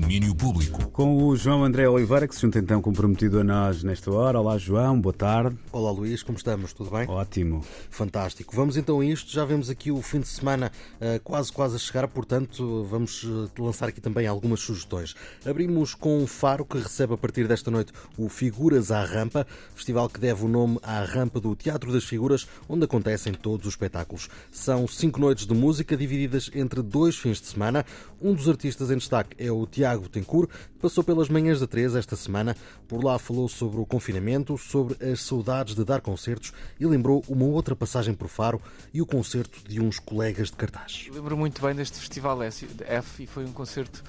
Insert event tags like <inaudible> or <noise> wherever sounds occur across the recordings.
Domínio Público. Com o João André Oliveira, que se junta então comprometido a nós nesta hora. Olá, João, boa tarde. Olá, Luís, como estamos? Tudo bem? Ótimo. Fantástico. Vamos então a isto. Já vemos aqui o fim de semana uh, quase, quase a chegar, portanto, vamos uh, lançar aqui também algumas sugestões. Abrimos com um Faro, que recebe a partir desta noite o Figuras à Rampa, festival que deve o nome à rampa do Teatro das Figuras, onde acontecem todos os espetáculos. São cinco noites de música divididas entre dois fins de semana. Um dos artistas em destaque é o Tiago Tencourt, que passou pelas manhãs da 3 esta semana. Por lá falou sobre o confinamento, sobre as saudades de dar concertos e lembrou uma outra passagem por Faro e o concerto de uns colegas de cartaz. Lembro muito bem deste Festival F e foi um concerto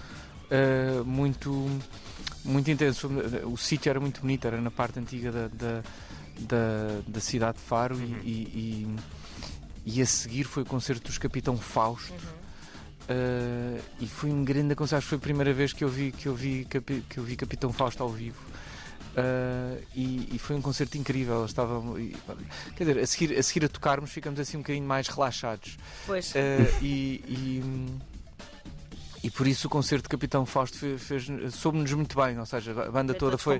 uh, muito, muito intenso. O sítio era muito bonito, era na parte antiga da, da, da, da cidade de Faro uhum. e, e, e, a seguir foi o concerto dos Capitão Fausto. Uh, e foi um grande concerto. Foi a primeira vez que eu vi, que eu vi, que eu vi Capitão Fausto ao vivo. Uh, e, e, foi um concerto incrível. Estava, quer dizer, a seguir, a seguir a tocarmos, ficamos assim um bocadinho mais relaxados. Pois. Uh, e, e, e, por isso o concerto de Capitão Fausto fez, fez soube-nos muito bem. Ou seja, a banda toda foi,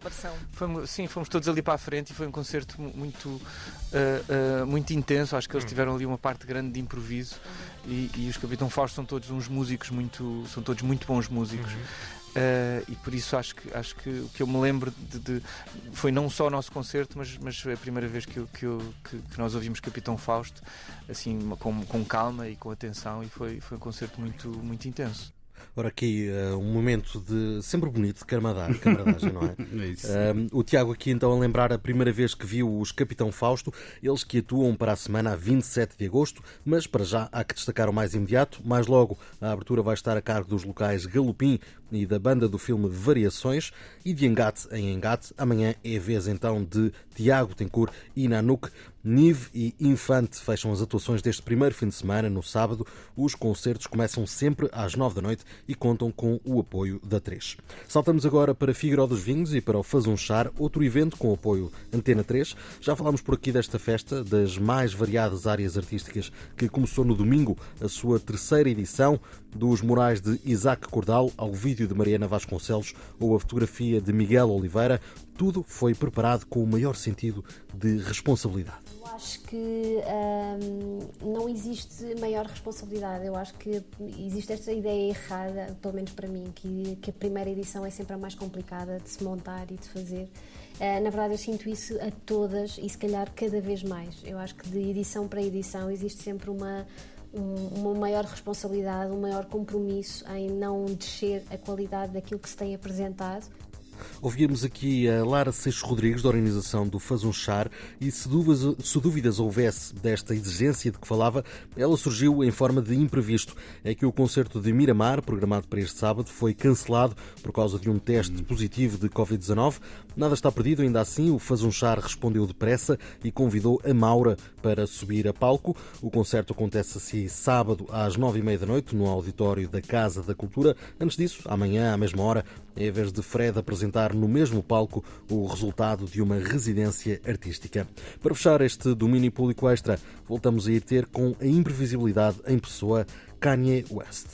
foi. Sim, fomos todos ali para a frente e foi um concerto muito, uh, muito intenso. Acho que eles hum. tiveram ali uma parte grande de improviso. Uhum e, e, os Capitão Fausto são todos uns músicos muito são todos muito bons músicos uhum. uh, e por isso acho que acho que o que eu me lembro de, de, foi não só o nosso concerto mas mas foi a primeira vez que, eu, que, eu, que, que, nós ouvimos Capitão Fausto assim com, com calma e com atenção e foi foi um concerto muito muito intenso Ora, aqui uh, um momento de sempre bonito de camaradagem, camaradagem não é? <laughs> é isso. o Tiago aqui então a lembrar a primeira vez que viu os Capitão Fausto, eles que atuam para a semana a 27 de agosto, mas para já há que destacar o mais imediato. Mais logo, a abertura vai estar a cargo dos locais Galupim e da banda do filme Variações e de Engate em Engate. Amanhã é a vez então de Tiago Tencourt e Nanuk. Nive e Infante fecham as atuações deste primeiro fim de semana, no sábado. Os concertos começam sempre às nove da noite e contam com o apoio da 3. Saltamos agora para Figueiró dos Vinhos e para o Fazunchar, outro evento com apoio Antena 3. Já falámos por aqui desta festa, das mais variadas áreas artísticas, que começou no domingo a sua terceira edição, dos murais de Isaac Cordal ao vídeo de Mariana Vasconcelos ou a fotografia de Miguel Oliveira, tudo foi preparado com o maior sentido de responsabilidade. Eu acho que hum, não existe maior responsabilidade. Eu acho que existe esta ideia errada, pelo menos para mim, que, que a primeira edição é sempre a mais complicada de se montar e de fazer. Uh, na verdade, eu sinto isso a todas e se calhar cada vez mais. Eu acho que de edição para edição existe sempre uma uma maior responsabilidade, um maior compromisso em não descer a qualidade daquilo que se tem apresentado Ouvíamos aqui a Lara Seixas Rodrigues, da organização do Faz um Char, e se dúvidas, se dúvidas houvesse desta exigência de que falava, ela surgiu em forma de imprevisto. É que o concerto de Miramar, programado para este sábado, foi cancelado por causa de um teste positivo de Covid-19. Nada está perdido, ainda assim, o Faz um Char respondeu depressa e convidou a Maura para subir a palco. O concerto acontece assim sábado às nove e meia da noite, no auditório da Casa da Cultura. Antes disso, amanhã, à mesma hora, a vez de Fred apresentar no mesmo palco o resultado de uma residência artística. Para fechar este domínio público extra, voltamos a ir ter com a imprevisibilidade em pessoa Kanye West.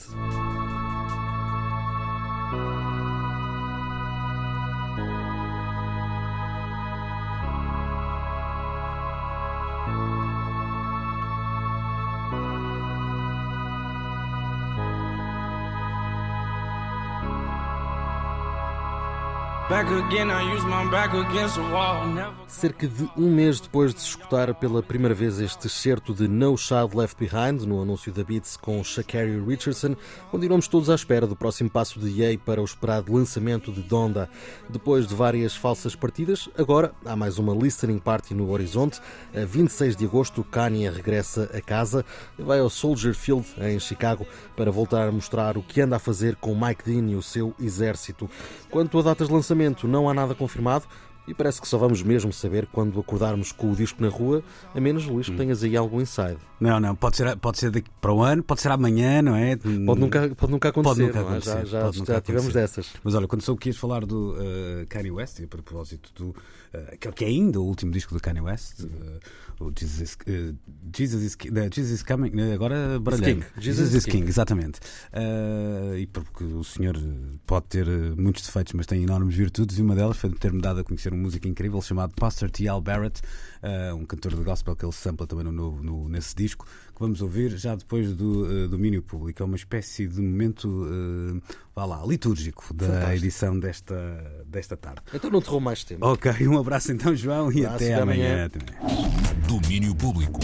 Cerca de um mês depois de se escutar pela primeira vez este excerto de No Child Left Behind no anúncio da Beats com Shakari Richardson, continuamos todos à espera do próximo passo de EA para o esperado lançamento de Donda. Depois de várias falsas partidas, agora há mais uma listening party no horizonte. A 26 de agosto, Kanye regressa a casa e vai ao Soldier Field em Chicago para voltar a mostrar o que anda a fazer com Mike Dean e o seu exército. Quanto a datas de lançamento, não há nada confirmado, E parece que só vamos mesmo saber quando acordarmos com o disco na rua, a menos, Luís, que hum. tenhas aí algum inside. Não, não, pode ser, pode ser daqui para o ano, pode ser amanhã, não é? Pode nunca, pode nunca acontecer. Pode nunca é? acontecer já, já, já tivemos dessas. Mas olha, quando soube que ias falar do uh, Kanye West, e a propósito do. Uh, aquele que é ainda o último disco do Kanye West, uh, o Jesus is, uh, Jesus is, Jesus is Coming, agora baralhei. Jesus, Jesus is King, King exatamente. e porque o senhor pode ter muitos defeitos, mas tem enormes virtudes, e uma delas foi ter-me dado a conhecer um músico incrível chamado Pastor T.L. Barrett, um cantor de gospel que ele sampla também no, no, nesse disco, que vamos ouvir já depois do domínio público. É uma espécie de momento, vá lá, litúrgico da Fantástico. edição desta, desta tarde. Então não te roubo mais tempo. Ok, um abraço então, João, e até amanhã. amanhã. Domínio Público.